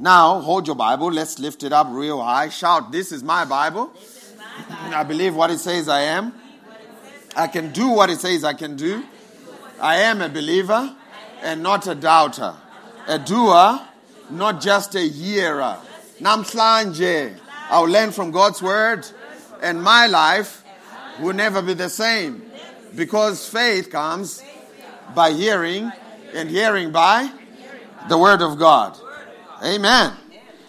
Now, hold your Bible. Let's lift it up real high. Shout, This is my Bible. I believe what it says I am. I can do what it says I can do. I am a believer and not a doubter. A doer, not just a hearer. Namslanje. I'll learn from God's word, and my life will never be the same. Because faith comes by hearing, and hearing by the word of God. Amen.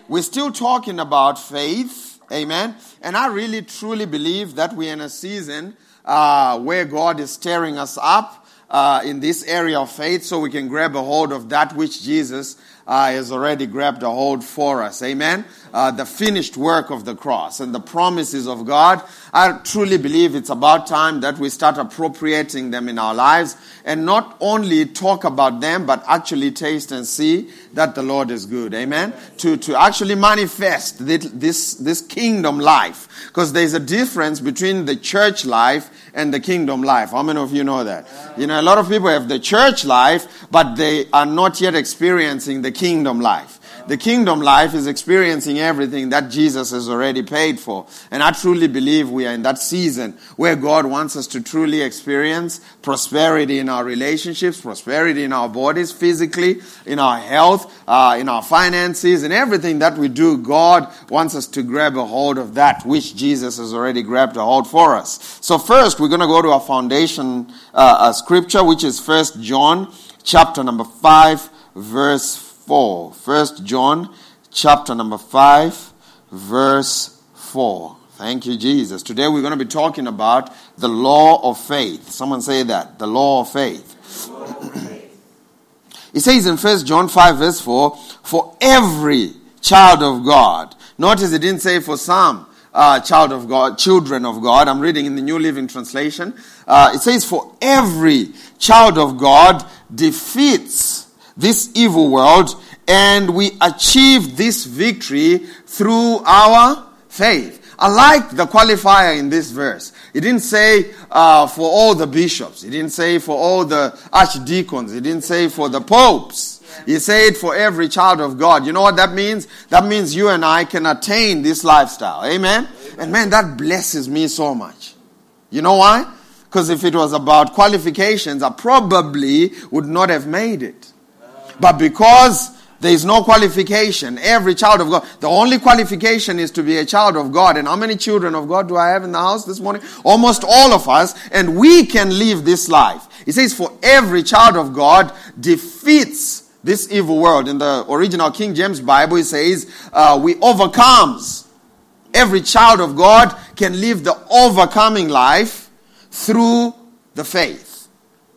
We're still talking about faith. Amen. And I really truly believe that we're in a season uh, where God is stirring us up uh, in this area of faith so we can grab a hold of that which Jesus uh, has already grabbed a hold for us. Amen. Uh, the finished work of the cross and the promises of God. I truly believe it's about time that we start appropriating them in our lives and not only talk about them, but actually taste and see that the Lord is good. Amen. To, to actually manifest this, this, kingdom life. Because there's a difference between the church life and the kingdom life. How many of you know that? You know, a lot of people have the church life, but they are not yet experiencing the kingdom life. The kingdom life is experiencing everything that Jesus has already paid for. And I truly believe we are in that season where God wants us to truly experience prosperity in our relationships, prosperity in our bodies, physically, in our health, uh, in our finances, and everything that we do. God wants us to grab a hold of that which Jesus has already grabbed a hold for us. So first, we're going to go to our foundation uh, uh, scripture, which is First John chapter number 5, verse 4. First John chapter number 5, verse 4. Thank you, Jesus. Today we're going to be talking about the law of faith. Someone say that. The law of faith. It says in First John 5, verse 4, for every child of God. Notice it didn't say for some uh, child of God, children of God. I'm reading in the New Living Translation. Uh, it says, for every child of God defeats this evil world, and we achieve this victory through our faith. I like the qualifier in this verse. It didn't say uh, for all the bishops. It didn't say for all the archdeacons. It didn't say for the popes. He said for every child of God. You know what that means? That means you and I can attain this lifestyle. Amen? And man, that blesses me so much. You know why? Because if it was about qualifications, I probably would not have made it. But because there is no qualification, every child of God, the only qualification is to be a child of God. And how many children of God do I have in the house this morning? Almost all of us. And we can live this life. It says, for every child of God defeats this evil world. In the original King James Bible, it says, uh, we overcomes. Every child of God can live the overcoming life through the faith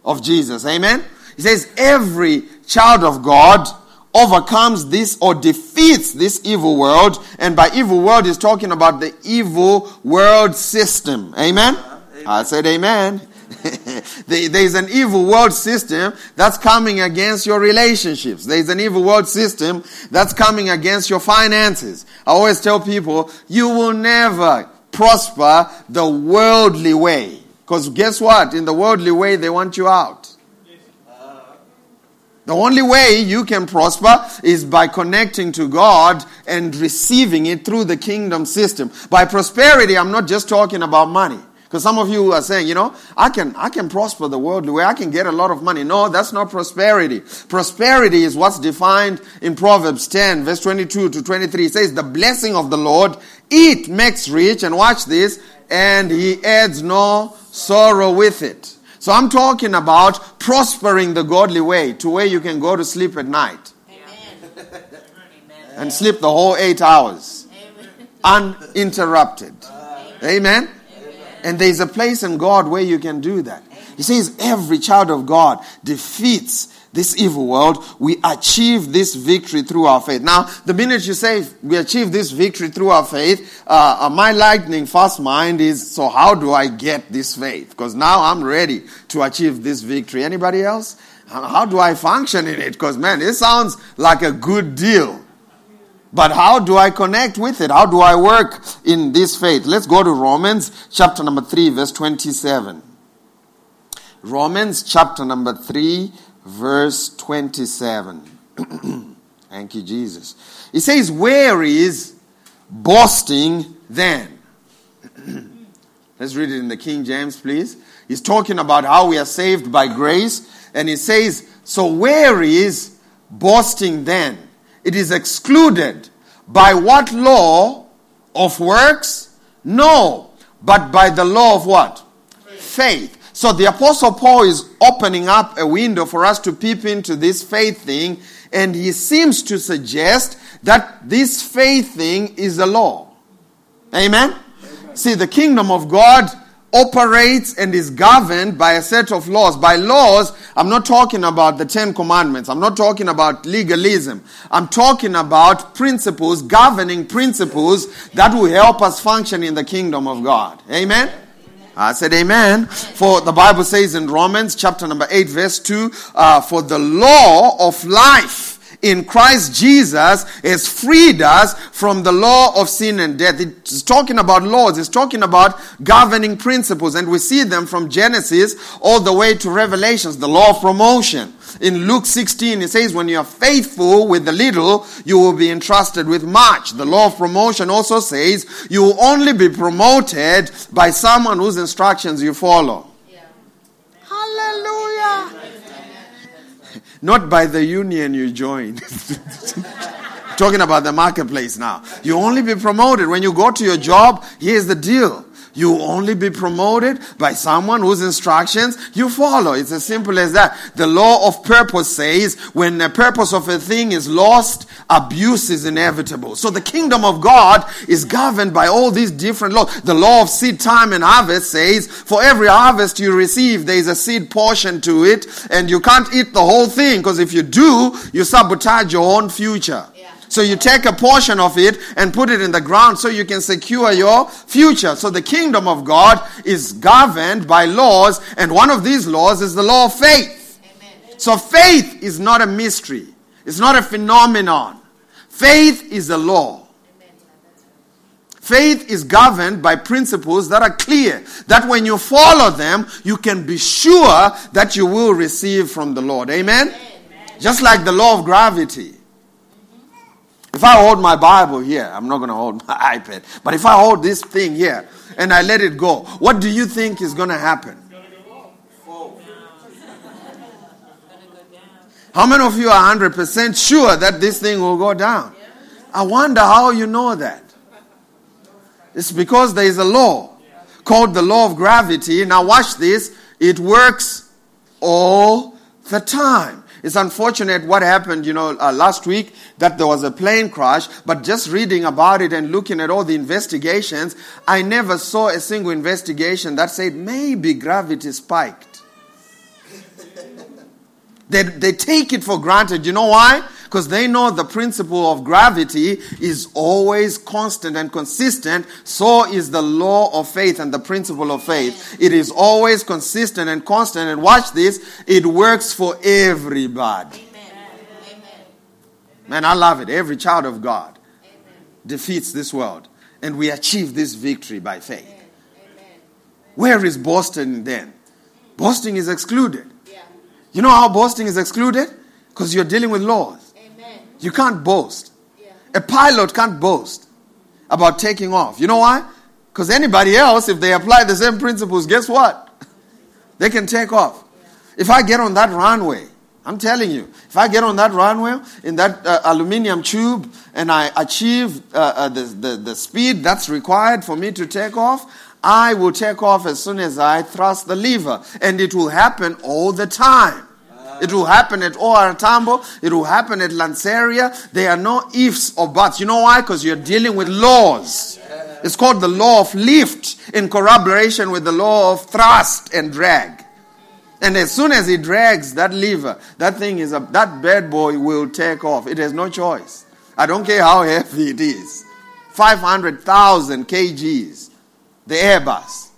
of Jesus. Amen? He says, every child of God overcomes this or defeats this evil world. And by evil world, he's talking about the evil world system. Amen? I said amen. There's an evil world system that's coming against your relationships. There's an evil world system that's coming against your finances. I always tell people, you will never prosper the worldly way. Because guess what? In the worldly way, they want you out. The only way you can prosper is by connecting to God and receiving it through the kingdom system. By prosperity, I'm not just talking about money. Because some of you are saying, you know, I can, I can prosper the worldly way. I can get a lot of money. No, that's not prosperity. Prosperity is what's defined in Proverbs 10, verse 22 to 23. It says, the blessing of the Lord, it makes rich, and watch this, and he adds no sorrow with it. So I'm talking about prospering the godly way to where you can go to sleep at night. and sleep the whole eight hours. Uninterrupted. Amen. And there's a place in God where you can do that. He says every child of God defeats this evil world, we achieve this victory through our faith. Now, the minute you say we achieve this victory through our faith, uh, uh, my lightning fast mind is, so how do I get this faith? Because now I'm ready to achieve this victory. Anybody else? How do I function in it? Because man, it sounds like a good deal. But how do I connect with it? How do I work in this faith? Let's go to Romans chapter number 3, verse 27. Romans chapter number 3, verse 27. Thank you, Jesus. It says, Where is boasting then? Let's read it in the King James, please. He's talking about how we are saved by grace. And he says, So where is boasting then? It is excluded. By what law of works? No, but by the law of what? Faith. So the Apostle Paul is opening up a window for us to peep into this faith thing, and he seems to suggest that this faith thing is a law. Amen? Amen? See, the kingdom of God operates and is governed by a set of laws. By laws, I'm not talking about the Ten Commandments. I'm not talking about legalism. I'm talking about principles, governing principles that will help us function in the kingdom of God. Amen? I said amen. For the Bible says in Romans chapter number 8 verse 2, uh, for the law of life in Christ Jesus has freed us from the law of sin and death. It's talking about laws, it's talking about governing principles, and we see them from Genesis all the way to Revelations, the law of promotion. In Luke 16, it says, When you are faithful with the little, you will be entrusted with much. The law of promotion also says, You will only be promoted by someone whose instructions you follow. Yeah. Hallelujah not by the union you join. Talking about the marketplace now. You only be promoted when you go to your job. Here's the deal. You only be promoted by someone whose instructions you follow. It's as simple as that. The law of purpose says when the purpose of a thing is lost, abuse is inevitable. So the kingdom of God is governed by all these different laws. The law of seed time and harvest says for every harvest you receive, there is a seed portion to it, and you can't eat the whole thing because if you do, you sabotage your own future. So you take a portion of it and put it in the ground so you can secure your future. So the kingdom of God is governed by laws, and one of these laws is the law of faith. Amen. So faith is not a mystery, it's not a phenomenon. Faith is a law. Faith is governed by principles that are clear, that when you follow them, you can be sure that you will receive from the Lord. Amen? Amen. Just like the law of gravity. If I hold my Bible here, I'm not going to hold my iPad, but if I hold this thing here and I let it go, what do you think is going to happen? How many of you are 100% sure that this thing will go down? I wonder how you know that. It's because there is a law called the law of gravity. Now, watch this. It works all the time. It's unfortunate what happened, you know, uh, last week that there was a plane crash, but just reading about it and looking at all the investigations, I never saw a single investigation that said maybe gravity spiked. They, they take it for granted. You know why? Because they know the principle of gravity is always constant and consistent. So is the law of faith and the principle of faith. It is always consistent and constant. And watch this, it works for everybody. Amen. Man, I love it. Every child of God defeats this world. And we achieve this victory by faith. Where is Boston then? Boasting is excluded. You know how boasting is excluded? Because you're dealing with laws. You can't boast. Yeah. A pilot can't boast about taking off. You know why? Because anybody else, if they apply the same principles, guess what? They can take off. Yeah. If I get on that runway, I'm telling you, if I get on that runway in that uh, aluminium tube and I achieve uh, uh, the, the, the speed that's required for me to take off, I will take off as soon as I thrust the lever. And it will happen all the time. It will happen at OR. It will happen at Lanseria. There are no ifs or buts. You know why? Because you're dealing with laws. It's called the law of lift in corroboration with the law of thrust and drag. And as soon as he drags that lever, that thing is a, that bad boy will take off. It has no choice. I don't care how heavy it is. 500,000 kgs. The Airbus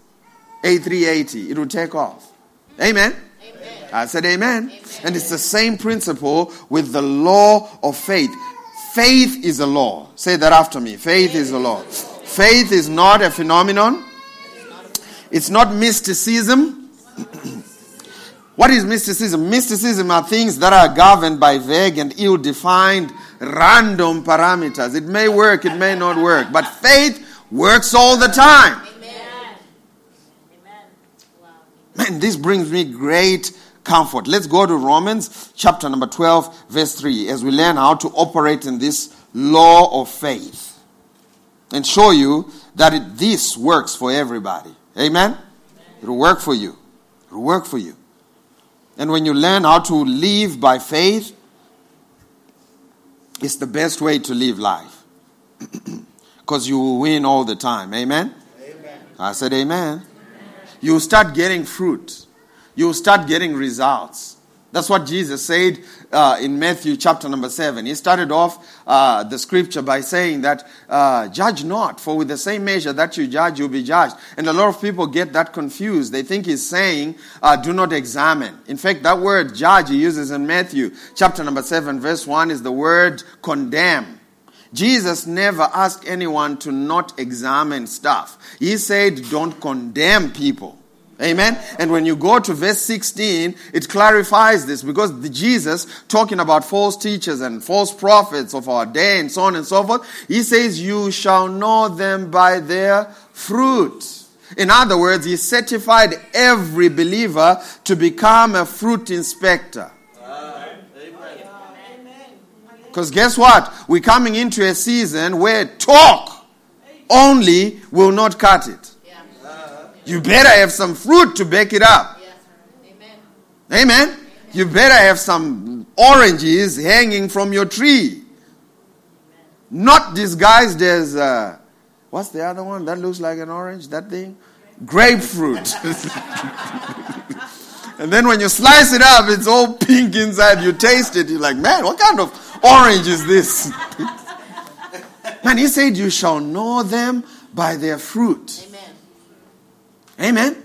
A380, it will take off. Amen. Amen. I said amen. And it's the same principle with the law of faith. Faith is a law. Say that after me. Faith is a law. Faith is not a phenomenon. It's not mysticism. what is mysticism? Mysticism are things that are governed by vague and ill defined random parameters. It may work, it may not work. But faith works all the time. Amen. Amen. Man, this brings me great comfort. Let's go to Romans chapter number 12, verse 3, as we learn how to operate in this law of faith and show you that it, this works for everybody. Amen? It'll work for you. It'll work for you. And when you learn how to live by faith, it's the best way to live life. Because you will win all the time. Amen? Amen. I said, Amen. You'll start getting fruit. You'll start getting results. That's what Jesus said uh, in Matthew chapter number 7. He started off uh, the scripture by saying that, uh, Judge not, for with the same measure that you judge, you'll be judged. And a lot of people get that confused. They think he's saying, uh, Do not examine. In fact, that word judge he uses in Matthew chapter number 7, verse 1 is the word condemn. Jesus never asked anyone to not examine stuff. He said, Don't condemn people. Amen. And when you go to verse 16, it clarifies this because the Jesus, talking about false teachers and false prophets of our day and so on and so forth, he says, You shall know them by their fruit. In other words, he certified every believer to become a fruit inspector. Because guess what? We're coming into a season where talk only will not cut it. You better have some fruit to back it up. Yes. Amen. Amen. You better have some oranges hanging from your tree. Not disguised as, uh, what's the other one that looks like an orange? That thing? Grapefruit. and then when you slice it up, it's all pink inside. You taste it, you're like, man, what kind of orange is this? man, he said, you shall know them by their fruit. Amen.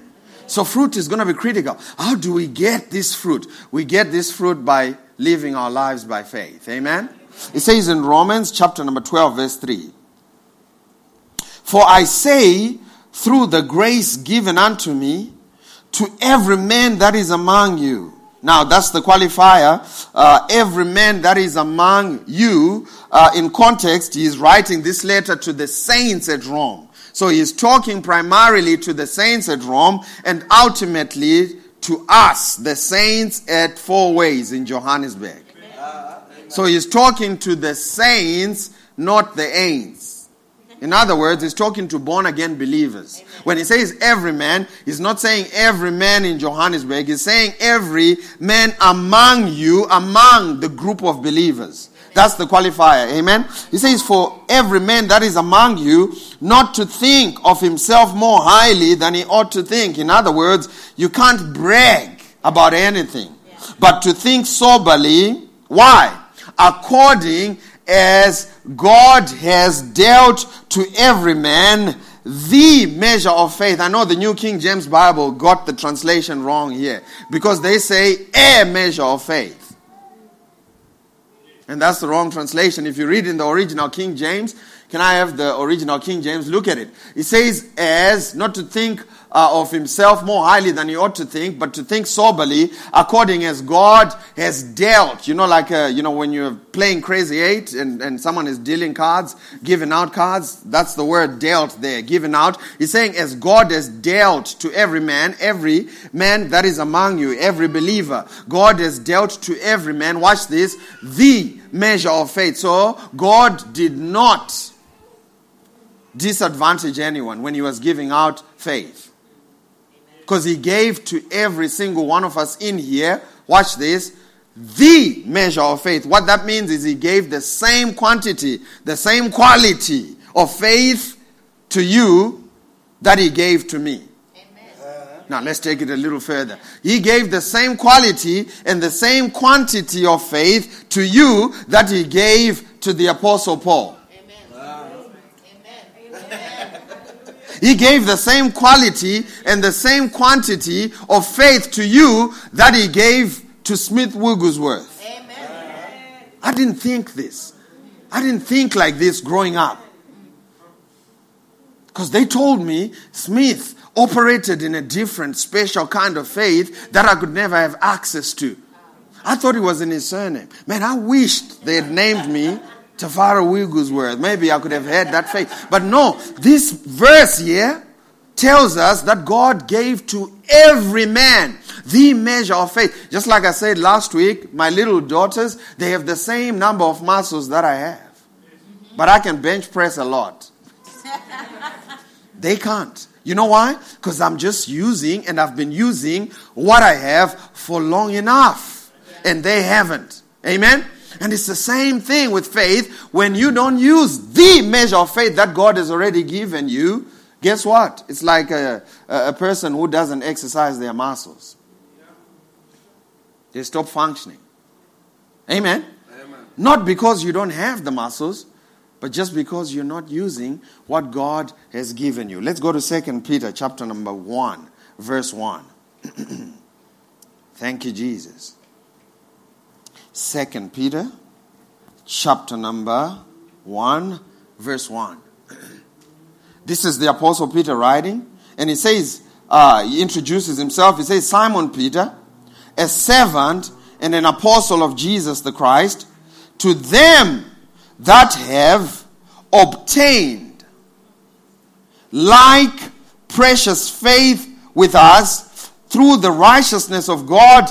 So fruit is going to be critical. How do we get this fruit? We get this fruit by living our lives by faith. Amen. It says in Romans chapter number 12 verse 3. For I say through the grace given unto me to every man that is among you. Now that's the qualifier. Uh, every man that is among you. Uh, in context, he is writing this letter to the saints at Rome. So he's talking primarily to the saints at Rome and ultimately to us, the saints at Fourways in Johannesburg. So he's talking to the saints, not the ain'ts. In other words, he's talking to born again believers. When he says every man, he's not saying every man in Johannesburg. He's saying every man among you, among the group of believers. That's the qualifier. Amen. He says, For every man that is among you, not to think of himself more highly than he ought to think. In other words, you can't brag about anything, but to think soberly. Why? According as God has dealt to every man the measure of faith. I know the New King James Bible got the translation wrong here because they say a measure of faith. And that's the wrong translation. If you read in the original King James, can I have the original King James? Look at it. It says, as not to think uh, of himself more highly than he ought to think, but to think soberly, according as God has dealt. You know, like, uh, you know, when you're playing Crazy Eight and, and someone is dealing cards, giving out cards, that's the word dealt there, given out. He's saying, as God has dealt to every man, every man that is among you, every believer, God has dealt to every man, watch this, the measure of faith. So, God did not disadvantage anyone when he was giving out faith because he gave to every single one of us in here, watch this, the measure of faith. What that means is he gave the same quantity, the same quality of faith to you that he gave to me. Now let's take it a little further. He gave the same quality and the same quantity of faith to you that he gave to the apostle Paul. Amen. He gave the same quality and the same quantity of faith to you that he gave to Smith Wigglesworth. Amen. I didn't think this. I didn't think like this growing up. Because they told me Smith operated in a different, special kind of faith that I could never have access to. I thought it was in his surname. Man, I wished they had named me Tafara Wigglesworth. Maybe I could have had that faith. But no, this verse here tells us that God gave to every man the measure of faith. Just like I said last week, my little daughters, they have the same number of muscles that I have. But I can bench press a lot. They can't. You know why? Because I'm just using and I've been using what I have for long enough. And they haven't. Amen? And it's the same thing with faith. When you don't use the measure of faith that God has already given you, guess what? It's like a, a person who doesn't exercise their muscles. They stop functioning. Amen? Amen. Not because you don't have the muscles, but just because you're not using what God has given you. Let's go to 2 Peter chapter number 1, verse 1. Thank you, Jesus. 2 Peter chapter number 1, verse 1. This is the Apostle Peter writing, and he says, uh, he introduces himself. He says, Simon Peter, a servant and an apostle of Jesus the Christ, to them that have obtained like precious faith with us through the righteousness of God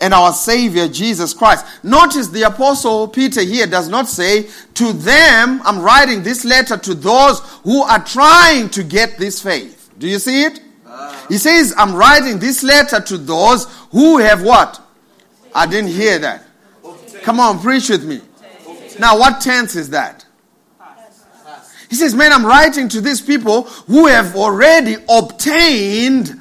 and our Savior Jesus Christ. Notice the Apostle Peter here does not say, To them, I'm writing this letter to those who are trying to get this faith. Do you see it? He says, I'm writing this letter to those who have what? I didn't hear that. Come on, preach with me. Now, what tense is that? He says, Man, I'm writing to these people who have already obtained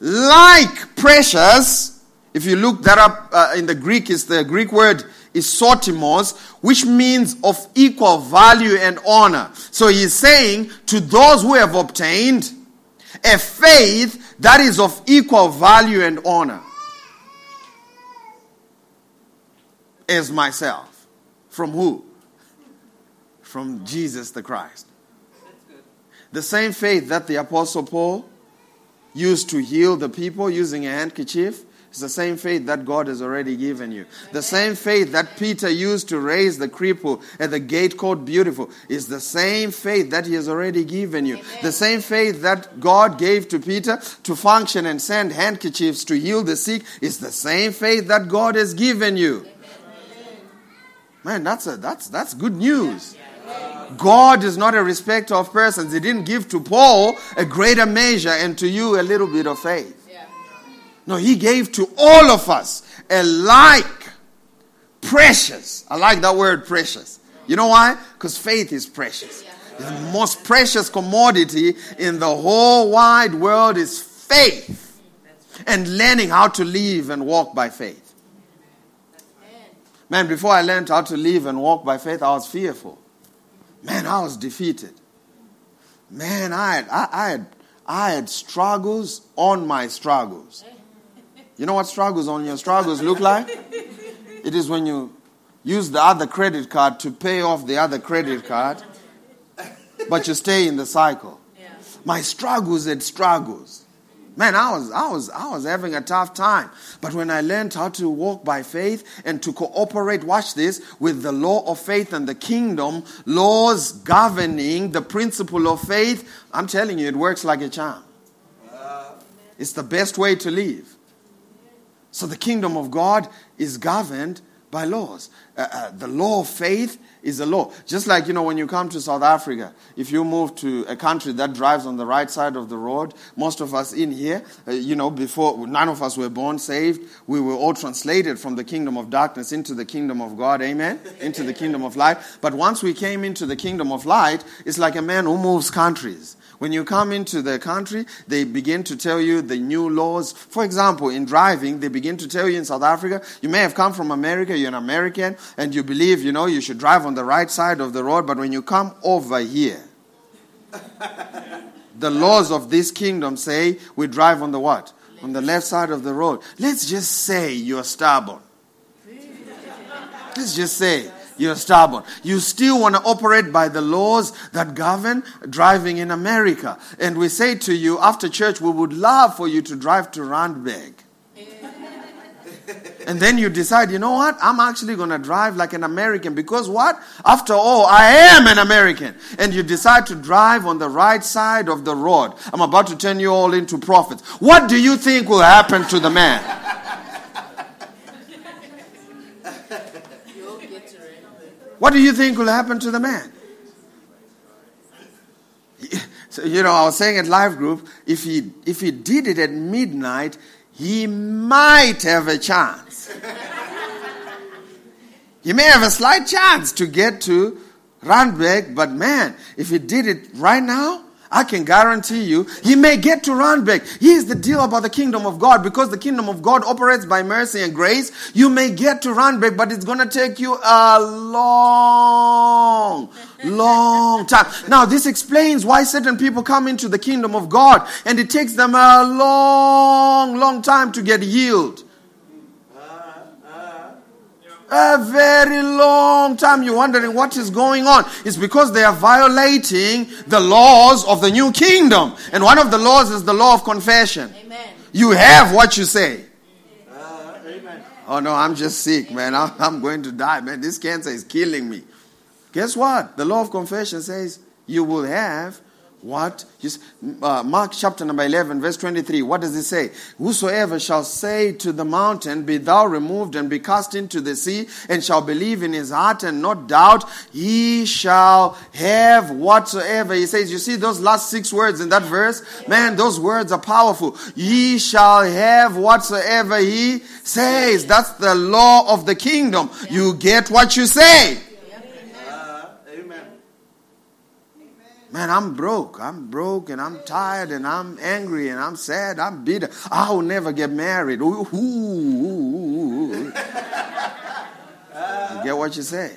like precious. If you look that up uh, in the Greek, is the Greek word isotimos, which means of equal value and honor. So he's saying to those who have obtained a faith that is of equal value and honor as myself. From who? From Jesus the Christ. The same faith that the Apostle Paul used to heal the people using a handkerchief is the same faith that God has already given you. The same faith that Peter used to raise the cripple at the gate called Beautiful is the same faith that he has already given you. The same faith that God gave to Peter to function and send handkerchiefs to heal the sick is the same faith that God has given you. Man, that's a, that's that's good news. God is not a respecter of persons. He didn't give to Paul a greater measure and to you a little bit of faith. No, he gave to all of us alike precious. I like that word precious. You know why? Because faith is precious. The most precious commodity in the whole wide world is faith and learning how to live and walk by faith. Man, before I learned how to live and walk by faith, I was fearful. Man, I was defeated. Man, I had, I, I had, I had struggles on my struggles. You know what struggles on your struggles look like? It is when you use the other credit card to pay off the other credit card, but you stay in the cycle. My struggles had struggles. Man, I was, I was, I was having a tough time. But when I learned how to walk by faith and to cooperate, watch this, with the law of faith and the kingdom, laws governing the principle of faith, I'm telling you, it works like a charm. It's the best way to live. So the kingdom of God is governed by laws. Uh, uh, the law of faith is a law. Just like, you know, when you come to South Africa, if you move to a country that drives on the right side of the road, most of us in here, uh, you know, before none of us were born saved, we were all translated from the kingdom of darkness into the kingdom of God, amen? Into the kingdom of light. But once we came into the kingdom of light, it's like a man who moves countries. When you come into the country, they begin to tell you the new laws. For example, in driving, they begin to tell you in South Africa, you may have come from America, you're an American, and you believe, you know, you should drive on the right side of the road, but when you come over here, the laws of this kingdom say we drive on the what? On the left side of the road. Let's just say you're stubborn. Let's just say you're stubborn. You still want to operate by the laws that govern driving in America. And we say to you, after church, we would love for you to drive to Randburg. and then you decide, you know what? I'm actually going to drive like an American because what? After all, I am an American. And you decide to drive on the right side of the road. I'm about to turn you all into prophets. What do you think will happen to the man? What do you think will happen to the man? So, you know, I was saying at Life Group, if he, if he did it at midnight, he might have a chance. he may have a slight chance to get to Randburg, but man, if he did it right now, I can guarantee you, he may get to Randburg. Here's the deal about the kingdom of God. Because the kingdom of God operates by mercy and grace, you may get to Randburg, but it's going to take you a long, long time. Now, this explains why certain people come into the kingdom of God and it takes them a long, long time to get healed. A very long time. You're wondering what is going on. It's because they are violating the laws of the new kingdom. And one of the laws is the law of confession. Amen. You have what you say. Uh, amen. Oh no, I'm just sick, man. I'm, I'm going to die, man. This cancer is killing me. Guess what? The law of confession says you will have what? Uh, Mark chapter number 11, verse 23. What does it say? Whosoever shall say to the mountain, Be thou removed and be cast into the sea, and shall believe in his heart and not doubt, he shall have whatsoever. He says, You see those last six words in that verse? Man, those words are powerful. Ye shall have whatsoever he says. That's the law of the kingdom. You get what you say. Man, I'm broke. I'm broke and I'm tired and I'm angry and I'm sad. I'm bitter. I will never get married. Ooh, ooh, ooh. You get what you say?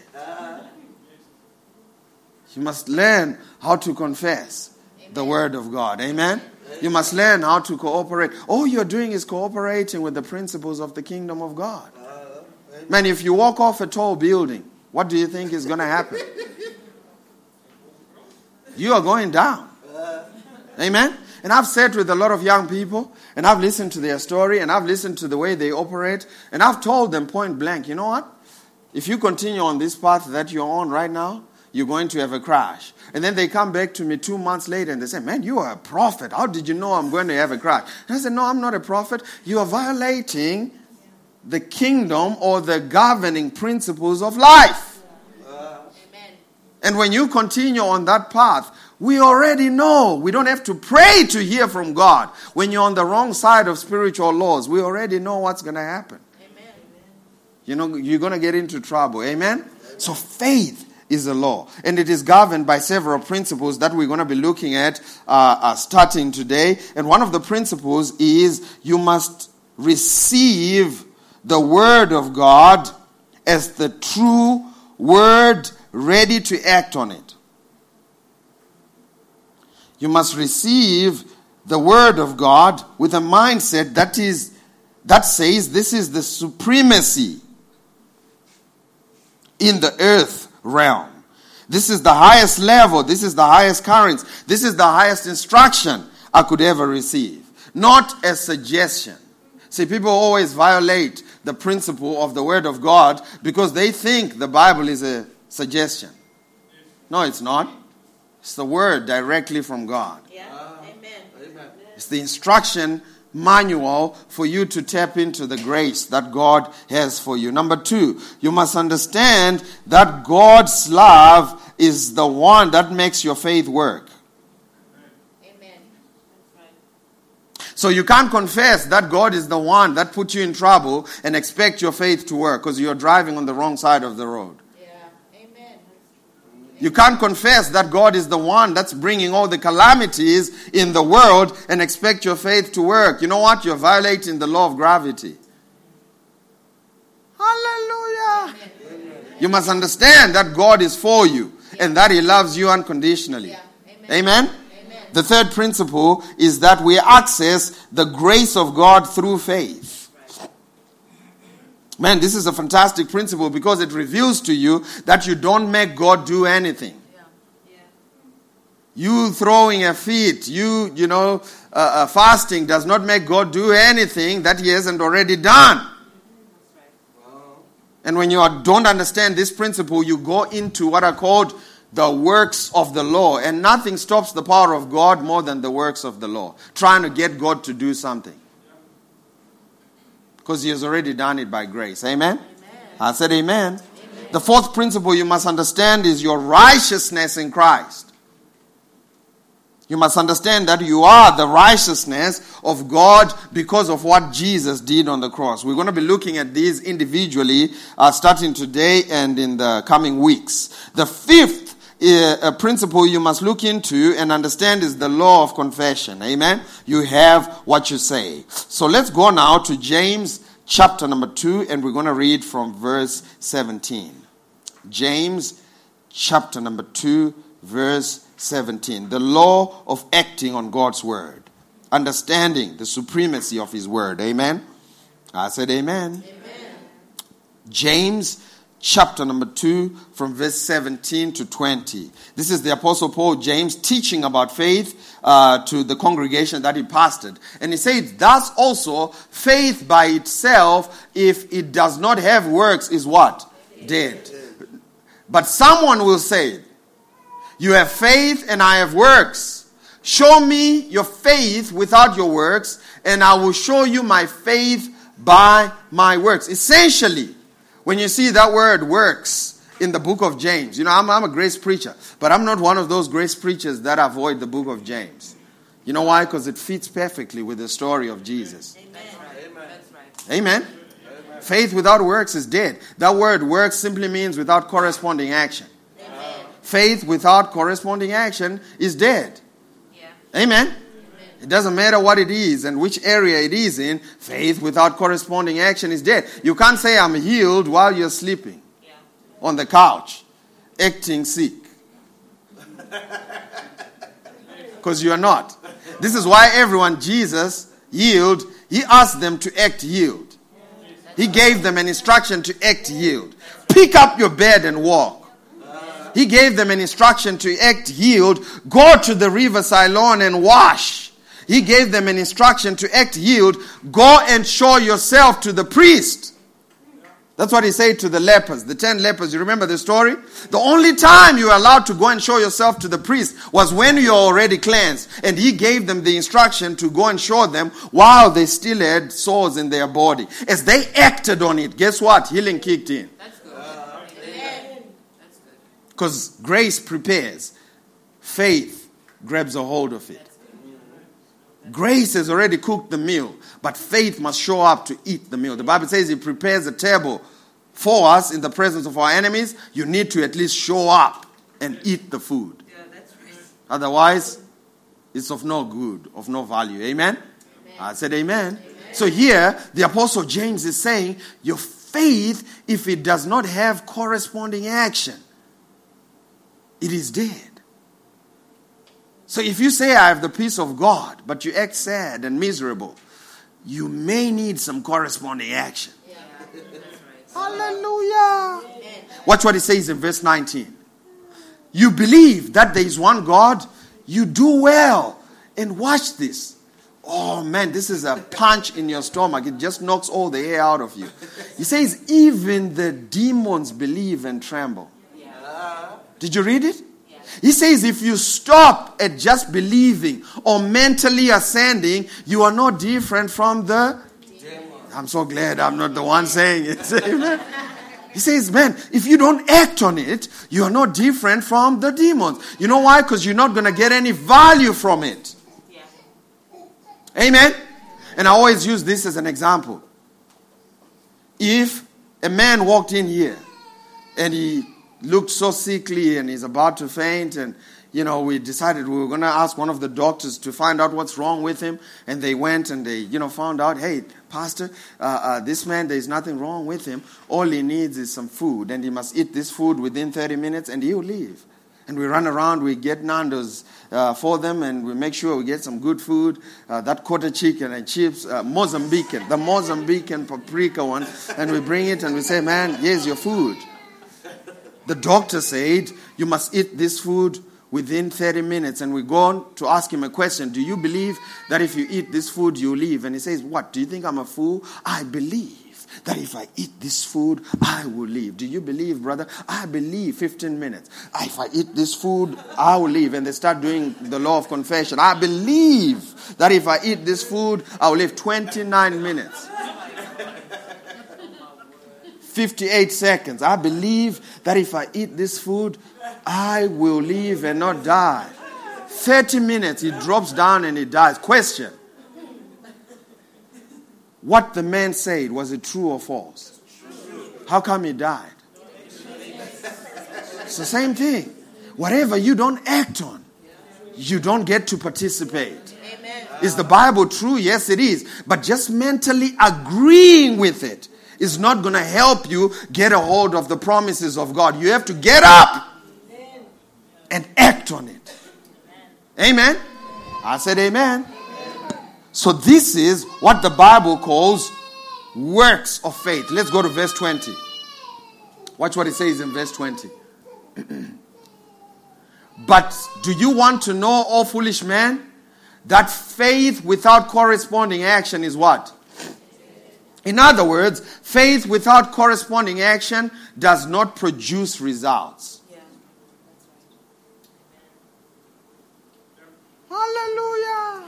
You must learn how to confess the word of God. Amen? You must learn how to cooperate. All you're doing is cooperating with the principles of the kingdom of God. Uh, Man, if you walk off a tall building, what do you think is going to happen? You are going down. Amen? And I've sat with a lot of young people, and I've listened to their story, and I've listened to the way they operate, and I've told them point blank, you know what? If you continue on this path that you're on right now, you're going to have a crash. And then they come back to me two months later and they say, Man, you are a prophet. How did you know I'm going to have a crash? And I said, No, I'm not a prophet. You are violating the kingdom or the governing principles of life. Amen. And when you continue on that path, we already know. We don't have to pray to hear from God. When you're on the wrong side of spiritual laws, we already know what's going to happen. Amen. You know, you're going to get into trouble. Amen? So faith is a law. And it is governed by several principles that we're going to be looking at uh, uh, starting today. And one of the principles is you must receive the word of God as the true word ready to act on it. You must receive the word of God with a mindset that is that says this is the supremacy in the earth realm. This is the highest level. This is the highest currents. This is the highest instruction I could ever receive. Not a suggestion. See, people always violate the principle of the Word of God because they think the Bible is a suggestion. No, it's not. It's the Word directly from God. Yeah. Ah. Amen. It's the instruction manual for you to tap into the grace that God has for you. Number two, you must understand that God's love is the one that makes your faith work. Amen. Right. So you can't confess that God is the one that put you in trouble and expect your faith to work because you're driving on the wrong side of the road. You can't confess that God is the one that's bringing all the calamities in the world and expect your faith to work. You know what? You're violating the law of gravity. Hallelujah. You must understand that God is for you and that He loves you unconditionally. Yeah. Amen? Amen. The third principle is that we access the grace of God through faith. Man, this is a fantastic principle because it reveals to you that you don't make God do anything. Yeah. Yeah. You throwing a fit, you, you know, uh, uh, fasting does not make God do anything that He hasn't already done. And when you are, don't understand this principle, you go into what are called the works of the law. And nothing stops the power of God more than the works of the law. Trying to get God to do something. Because He has already done it by grace. Amen? I said amen. The fourth principle you must understand is your righteousness in Christ. You must understand that you are the righteousness of God because of what Jesus did on the cross. We're going to be looking at these individually uh, starting today and in the coming weeks. The fifth uh, principle you must look into and understand is the law of confession. Amen. You have what you say. So let's go now to James chapter number 2 and we're going to read from verse 17. James chapter number 2 verse 17. The law of acting on God's word. Understanding the supremacy of his word. Amen. I said amen. Amen. James chapter number 2 from verse 17 to 20. This is the Apostle Paul James teaching about faith uh, to the congregation that he pastored. And he said, Thus also, faith by itself, if it does not have works, is what? Dead. But someone will say, You have faith and I have works. Show me your faith without your works, and I will show you my faith by my works. Essentially, when you see that word works in the book of James, you know, I'm, I'm a grace preacher, but I'm not one of those grace preachers that avoid the book of James. You know why? Because it fits perfectly with the story of Jesus. Amen. Right. Amen. Faith without works is dead. That word works simply means without corresponding action. Amen. Faith without corresponding action is dead. Yeah. Amen. It doesn't matter what it is and which area it is in, faith without corresponding action is dead. You can't say I'm healed while you're sleeping Yeah. on the couch, acting sick. Because you are not. This is why everyone Jesus healed, he asked them to act healed. He gave them an instruction to act healed. Pick up your bed and walk. He gave them an instruction to act healed. Go to the river Siloam and wash. He gave them an instruction to act healed. Go and show yourself to the priest. That's what he said to the lepers, the ten lepers. You remember the story? The only time you were allowed to go and show yourself to the priest was when you are already cleansed. And he gave them the instruction to go and show them while they still had sores in their body. As they acted on it, guess what? Healing kicked in. That's good. Amen. That's good. Because grace prepares, faith grabs a hold of it. Grace has already cooked the meal, but faith must show up to eat the meal. The Bible says He prepares a table for us in the presence of our enemies. You need to at least show up and eat the food. Yeah, right. Otherwise, it's of no good, of no value. Amen? I said amen. So here, the Apostle James is saying, Your faith, if it does not have corresponding action, it is dead. So if you say, I have the peace of God, but you act sad and miserable, you may need some corresponding action. Yeah. That's right. Hallelujah. Watch what it says in verse 19. You believe that there is one God, you do well. And watch this. Oh man, this is a punch in your stomach. It just knocks all the air out of you. He says, even the demons believe and tremble. Did you read it? He says, if you stop at just believing or mentally ascending, you are not different from the. Demons. I'm so glad I'm not the one saying it. He says, man, if you don't act on it, you are not different from the demons. You know why? Because you're not going to get any value from it. Yeah. Amen. And I always use this as an example. If a man walked in here and he looked so sickly and he's about to faint. And, you know, we decided we were going to ask one of the doctors to find out what's wrong with him. And they went and they, you know, found out, hey, Pastor, uh, uh, this man, there's nothing wrong with him. All he needs is some food. And he must eat this food within 30 minutes and he'll leave. And we run around, we get Nando's uh, for them, and we make sure we get some good food. Uh, that quarter chicken and chips, uh, Mozambican, the Mozambican paprika one. And we bring it and we say, man, here's your food. The doctor said, you must eat this food within 30 minutes. And we go on to ask him a question Do you believe that if you eat this food, you leave? And he says, What? Do you think I'm a fool? I believe that if I eat this food, I will leave. Do you believe, brother? I believe 15 minutes. If I eat this food, I will leave. And they start doing the law of confession. I believe that if I eat this food, I will live 29 minutes. 58 seconds. I believe that if I eat this food, I will live and not die. 30 minutes, he drops down and he dies. Question What the man said, was it true or false? How come he died? It's the same thing. Whatever you don't act on, you don't get to participate. Is the Bible true? Yes, it is. But just mentally agreeing with it is not going to help you get a hold of the promises of God. You have to get up and act on it. Amen. I said amen. So this is what the Bible calls works of faith. Let's go to verse 20. Watch what it says in verse 20. but do you want to know, O foolish man, that faith without corresponding action is what? In other words, faith without corresponding action does not produce results. Hallelujah.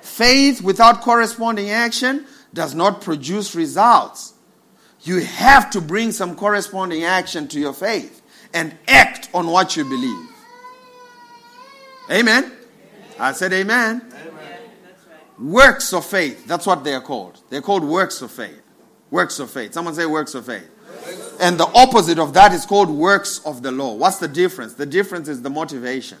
Faith without corresponding action does not produce results. You have to bring some corresponding action to your faith and act on what you believe. Amen. I said amen. Works of faith. That's what they are called. They're called works of faith. Works of faith. Someone say works of faith. And the opposite of that is called works of the law. What's the difference? The difference is the motivation.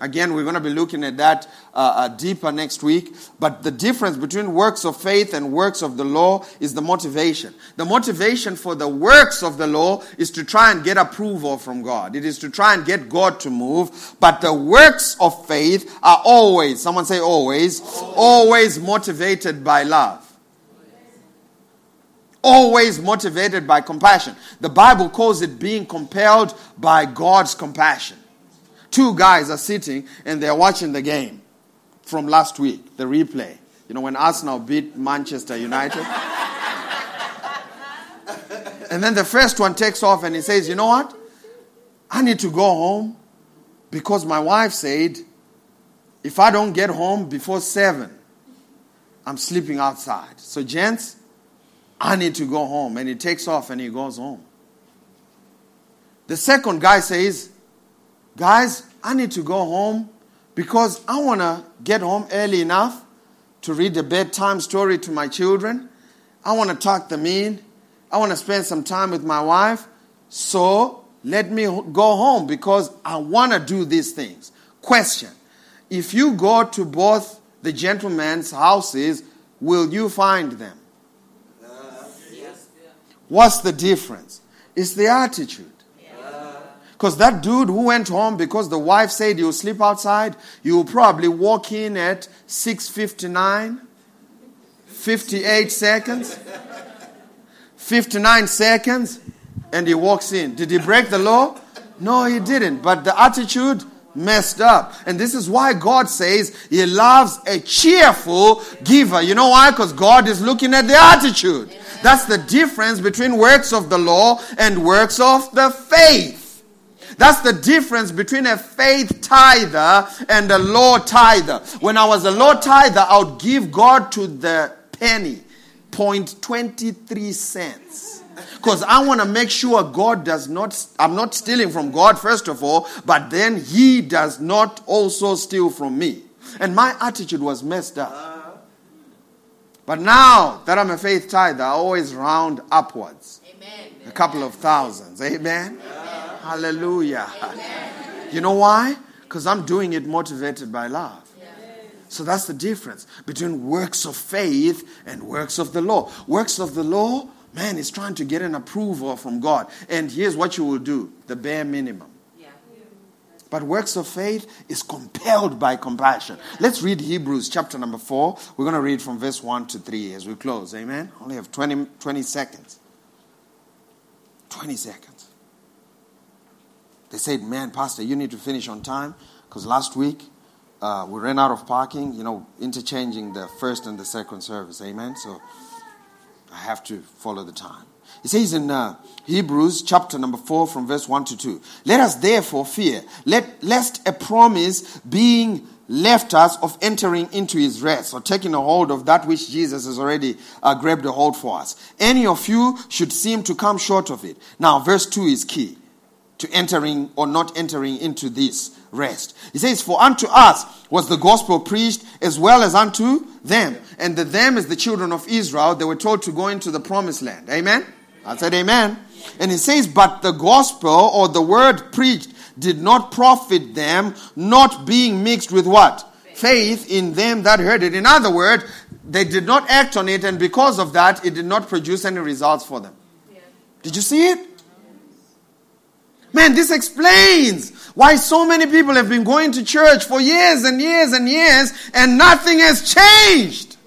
Again, we're going to be looking at that uh, uh, deeper next week. But the difference between works of faith and works of the law is the motivation. The motivation for the works of the law is to try and get approval from God, it is to try and get God to move. But the works of faith are always, someone say always, always motivated by love. Always motivated by compassion. The Bible calls it being compelled by God's compassion. Two guys are sitting and they're watching the game from last week, the replay. You know, when Arsenal beat Manchester United. and then the first one takes off and he says, You know what? I need to go home because my wife said, if I don't get home before seven, I'm sleeping outside. So, gents, I need to go home. And he takes off and he goes home. The second guy says, Guys, I need to go home because I want to get home early enough to read a bedtime story to my children. I want to tuck them in. I want to spend some time with my wife. So let me go home because I want to do these things. Question If you go to both the gentlemen's houses, will you find them? Uh, What's the difference? It's the attitude. Because that dude who went home because the wife said you'll sleep outside, you'll probably walk in at 6.59, 58 seconds, 59 seconds, and he walks in. Did he break the law? No, he didn't. But the attitude messed up. And this is why God says he loves a cheerful giver. You know why? Because God is looking at the attitude. That's the difference between works of the law and works of the faith. That's the difference between a faith tither and a law tither. When I was a law tither, I would give God to the penny, point 23 cents. Because I want to make sure God does not, I'm not stealing from God, first of all, but then He does not also steal from me. And my attitude was messed up. But now that I'm a faith tither, I always round upwards. Amen. A couple of thousands. Amen? Hallelujah. You know why? Because I'm doing it motivated by love. So that's the difference between works of faith and works of the law. Works of the law, man, is trying to get an approval from God. And here's what you will do the bare minimum. But works of faith is compelled by compassion. Let's read Hebrews chapter number 4. We're going to read from verse 1 to 3 as we close. Amen? Only have 20, 20 seconds. 20 seconds. They said, Man, Pastor, you need to finish on time because last week uh, we ran out of parking, you know, interchanging the first and the second service. Amen? So I have to follow the time. It says in uh, Hebrews chapter number 4 from verse 1 to 2. Let us therefore fear, let, lest a promise being left us of entering into his rest or taking a hold of that which Jesus has already uh, grabbed a hold for us. Any of you should seem to come short of it. Now, verse 2 is key to entering or not entering into this rest. He says, For unto us was the gospel preached as well as unto them. And the them is the children of Israel. They were told to go into the promised land. Amen? I said, Amen. And he says, But the gospel or the word preached did not profit them, not being mixed with what? Faith in them that heard it. In other words, they did not act on it, and because of that, it did not produce any results for them. Did you see it? Man, this explains why so many people have been going to church for years and years and years and nothing has changed.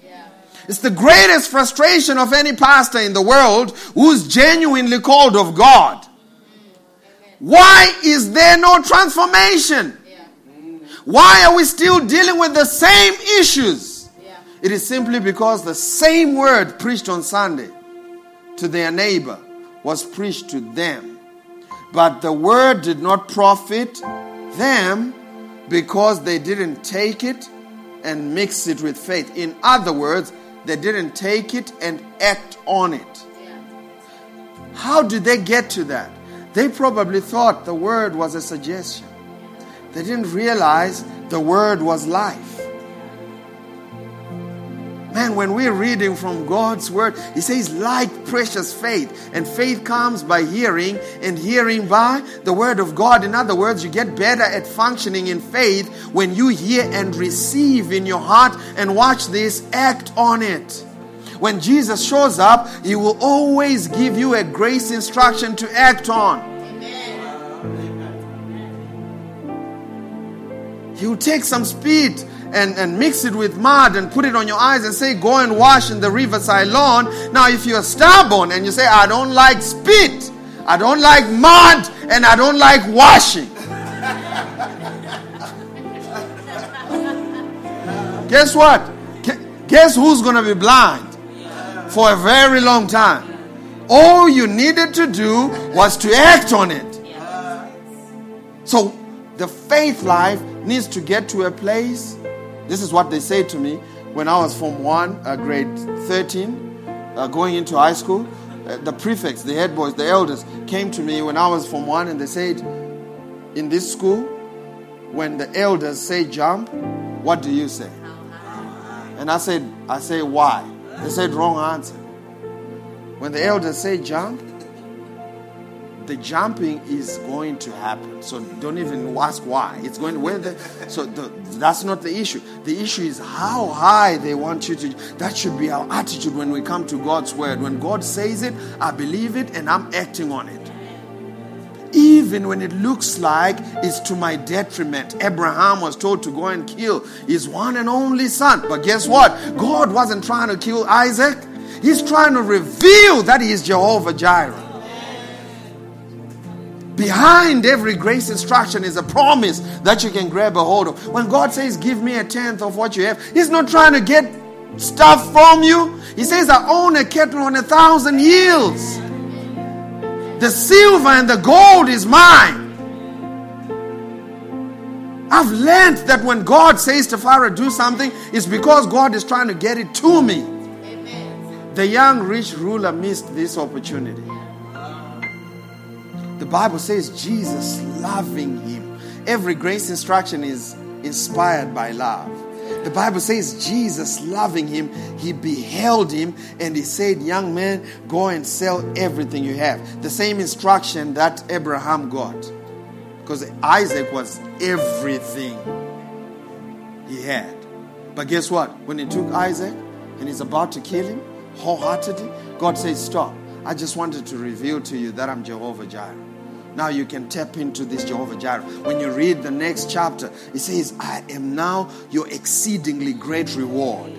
It's the greatest frustration of any pastor in the world who's genuinely called of God. Mm. Why is there no transformation? Why are we still dealing with the same issues? It is simply because the same word preached on Sunday to their neighbor was preached to them. But the word did not profit them because they didn't take it and mix it with faith. In other words, they didn't take it and act on it. How did they get to that? They probably thought the word was a suggestion. They didn't realize the word was life. Man, when we're reading from God's word, He says, like precious faith. And faith comes by hearing, and hearing by the word of God. In other words, you get better at functioning in faith when you hear and receive in your heart. And watch this, act on it. When Jesus shows up, He will always give you a grace instruction to act on. He'll take some speed and, and mix it with mud and put it on your eyes and say, Go and wash in the river Siloam. Now, if you're stubborn and you say, I don't like spit, I don't like mud, and I don't like washing. Guess what? Guess who's going to be blind for a very long time? All you needed to do was to act on it. So, the faith life needs to get to a place this is what they said to me when I was Form 1, uh, grade 13, uh, going into high school. Uh, the prefects, the head boys, the elders came to me when I was Form 1 and they said, In this school, when the elders say jump, what do you say? And I said, I say, why? They said, wrong answer. When the elders say jump, the jumping is going to happen. So don't even ask why. It's going to where the so the, that's not the issue. The issue is how high they want you to. That should be our attitude when we come to God's word. When God says it, I believe it and I'm acting on it. Even when it looks like it's to my detriment. Abraham was told to go and kill his one and only son. But guess what? God wasn't trying to kill Isaac. He's trying to reveal that he is Jehovah Jireh. Behind every grace instruction is a promise that you can grab a hold of. When God says, Give me a tenth of what you have, He's not trying to get stuff from you. He says, I own a cattle on a thousand hills. The silver and the gold is mine. I've learned that when God says to Pharaoh, do something, it's because God is trying to get it to me. The young rich ruler missed this opportunity. The Bible says Jesus loving him. Every grace instruction is inspired by love. The Bible says Jesus, loving him, he beheld him and he said, Young man, go and sell everything you have. The same instruction that Abraham got. Because Isaac was everything he had. But guess what? When he took Isaac and he's about to kill him wholeheartedly, God says, Stop. I just wanted to reveal to you that I'm Jehovah Jireh. Now you can tap into this Jehovah Jireh. When you read the next chapter, it says, I am now your exceedingly great reward.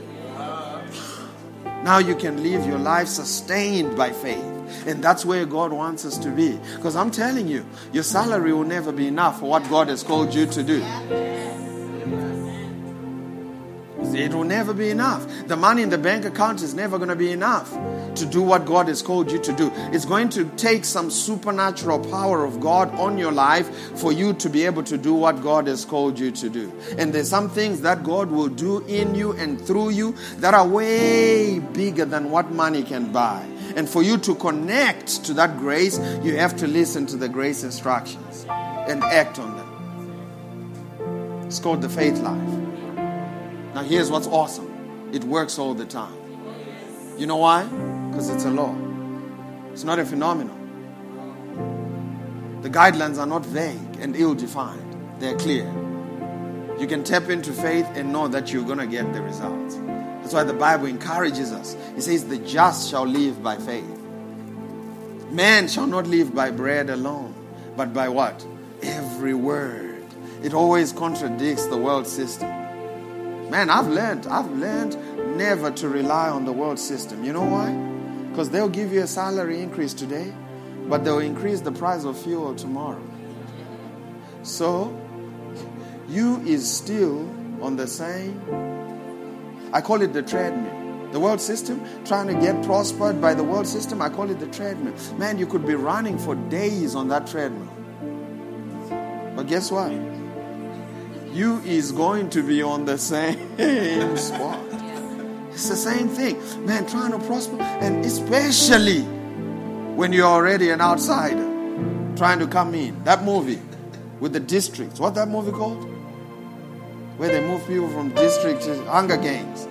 Now you can live your life sustained by faith. And that's where God wants us to be. Because I'm telling you, your salary will never be enough for what God has called you to do. It will never be enough. The money in the bank account is never going to be enough to do what God has called you to do. It's going to take some supernatural power of God on your life for you to be able to do what God has called you to do. And there's some things that God will do in you and through you that are way bigger than what money can buy. And for you to connect to that grace, you have to listen to the grace instructions and act on them. It's called the faith life. Now, here's what's awesome it works all the time. You know why? Because it's a law, it's not a phenomenon. The guidelines are not vague and ill defined, they're clear. You can tap into faith and know that you're going to get the results. That's why the Bible encourages us. It says, The just shall live by faith. Man shall not live by bread alone, but by what? Every word. It always contradicts the world system. Man, I've learned, I've learned never to rely on the world system. You know why? Because they'll give you a salary increase today, but they'll increase the price of fuel tomorrow. So, you is still on the same, I call it the treadmill. The world system, trying to get prospered by the world system, I call it the treadmill. Man, you could be running for days on that treadmill. But guess what? You is going to be on the same spot. It's the same thing. Man, trying to prosper, and especially when you're already an outsider trying to come in. That movie with the districts. What that movie called? Where they move people from district to Hunger Games.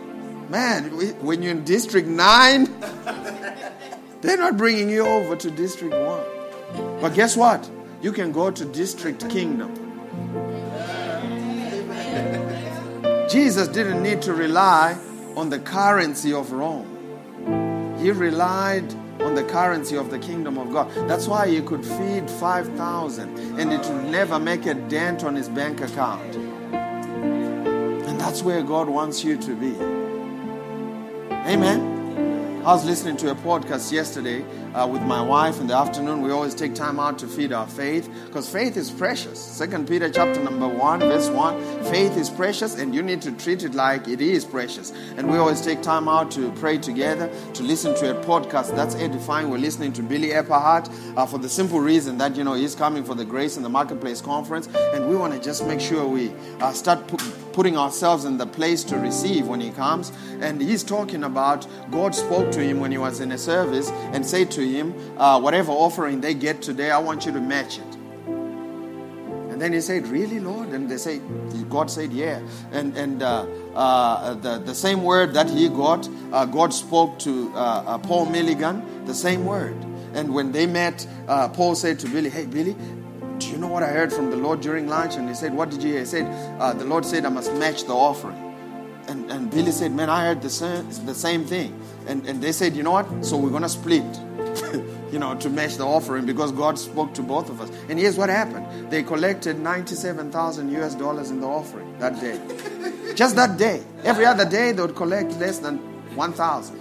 Man, when you're in District 9, they're not bringing you over to District 1. But guess what? You can go to District Kingdom. Jesus didn't need to rely on the currency of Rome. He relied on the currency of the kingdom of God. That's why he could feed 5,000 and it would never make a dent on his bank account. And that's where God wants you to be. Amen. I was listening to a podcast yesterday uh, with my wife in the afternoon. We always take time out to feed our faith because faith is precious. Second Peter chapter number one, verse one. Faith is precious, and you need to treat it like it is precious. And we always take time out to pray together, to listen to a podcast that's edifying. We're listening to Billy Epperhart uh, for the simple reason that you know he's coming for the Grace in the Marketplace conference, and we want to just make sure we uh, start pu- putting ourselves in the place to receive when he comes. And he's talking about God spoke to him when he was in a service and said to him, uh, Whatever offering they get today, I want you to match it. And then he said, Really, Lord? And they say, God said, Yeah. And, and uh, uh, the, the same word that he got, uh, God spoke to uh, uh, Paul Milligan, the same word. And when they met, Paul said to Billy, Hey, Billy, do you know what I heard from the Lord during lunch? And he said, What did you hear? He said, The Lord said, I must match the offering. And, and Billy said, Man, I heard the same, the same thing. And, and they said, You know what? So we're going to split, you know, to match the offering because God spoke to both of us. And here's what happened they collected 97,000 US dollars in the offering that day. Just that day. Every other day, they would collect less than 1,000.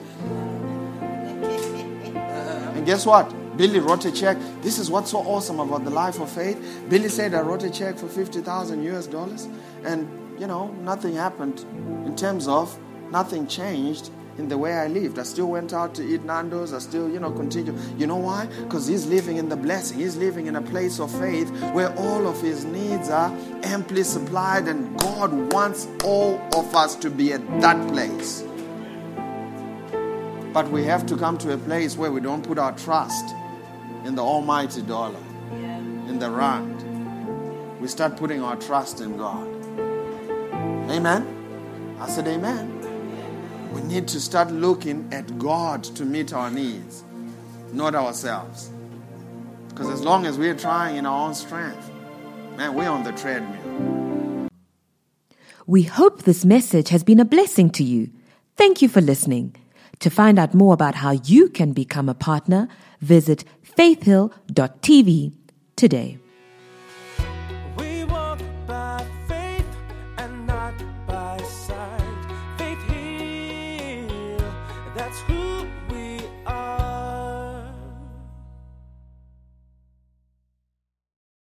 And guess what? Billy wrote a check. This is what's so awesome about the life of faith. Billy said, I wrote a check for 50,000 US dollars. And, you know, nothing happened in terms of nothing changed in the way I lived. I still went out to eat Nando's. I still, you know, continue. You know why? Because he's living in the blessing. He's living in a place of faith where all of his needs are amply supplied, and God wants all of us to be at that place. But we have to come to a place where we don't put our trust in the almighty dollar, in the rand. We start putting our trust in God. Amen. I said, Amen. We need to start looking at God to meet our needs, not ourselves. Because as long as we're trying in our own strength, man, we're on the treadmill. We hope this message has been a blessing to you. Thank you for listening. To find out more about how you can become a partner, visit faithhill.tv today.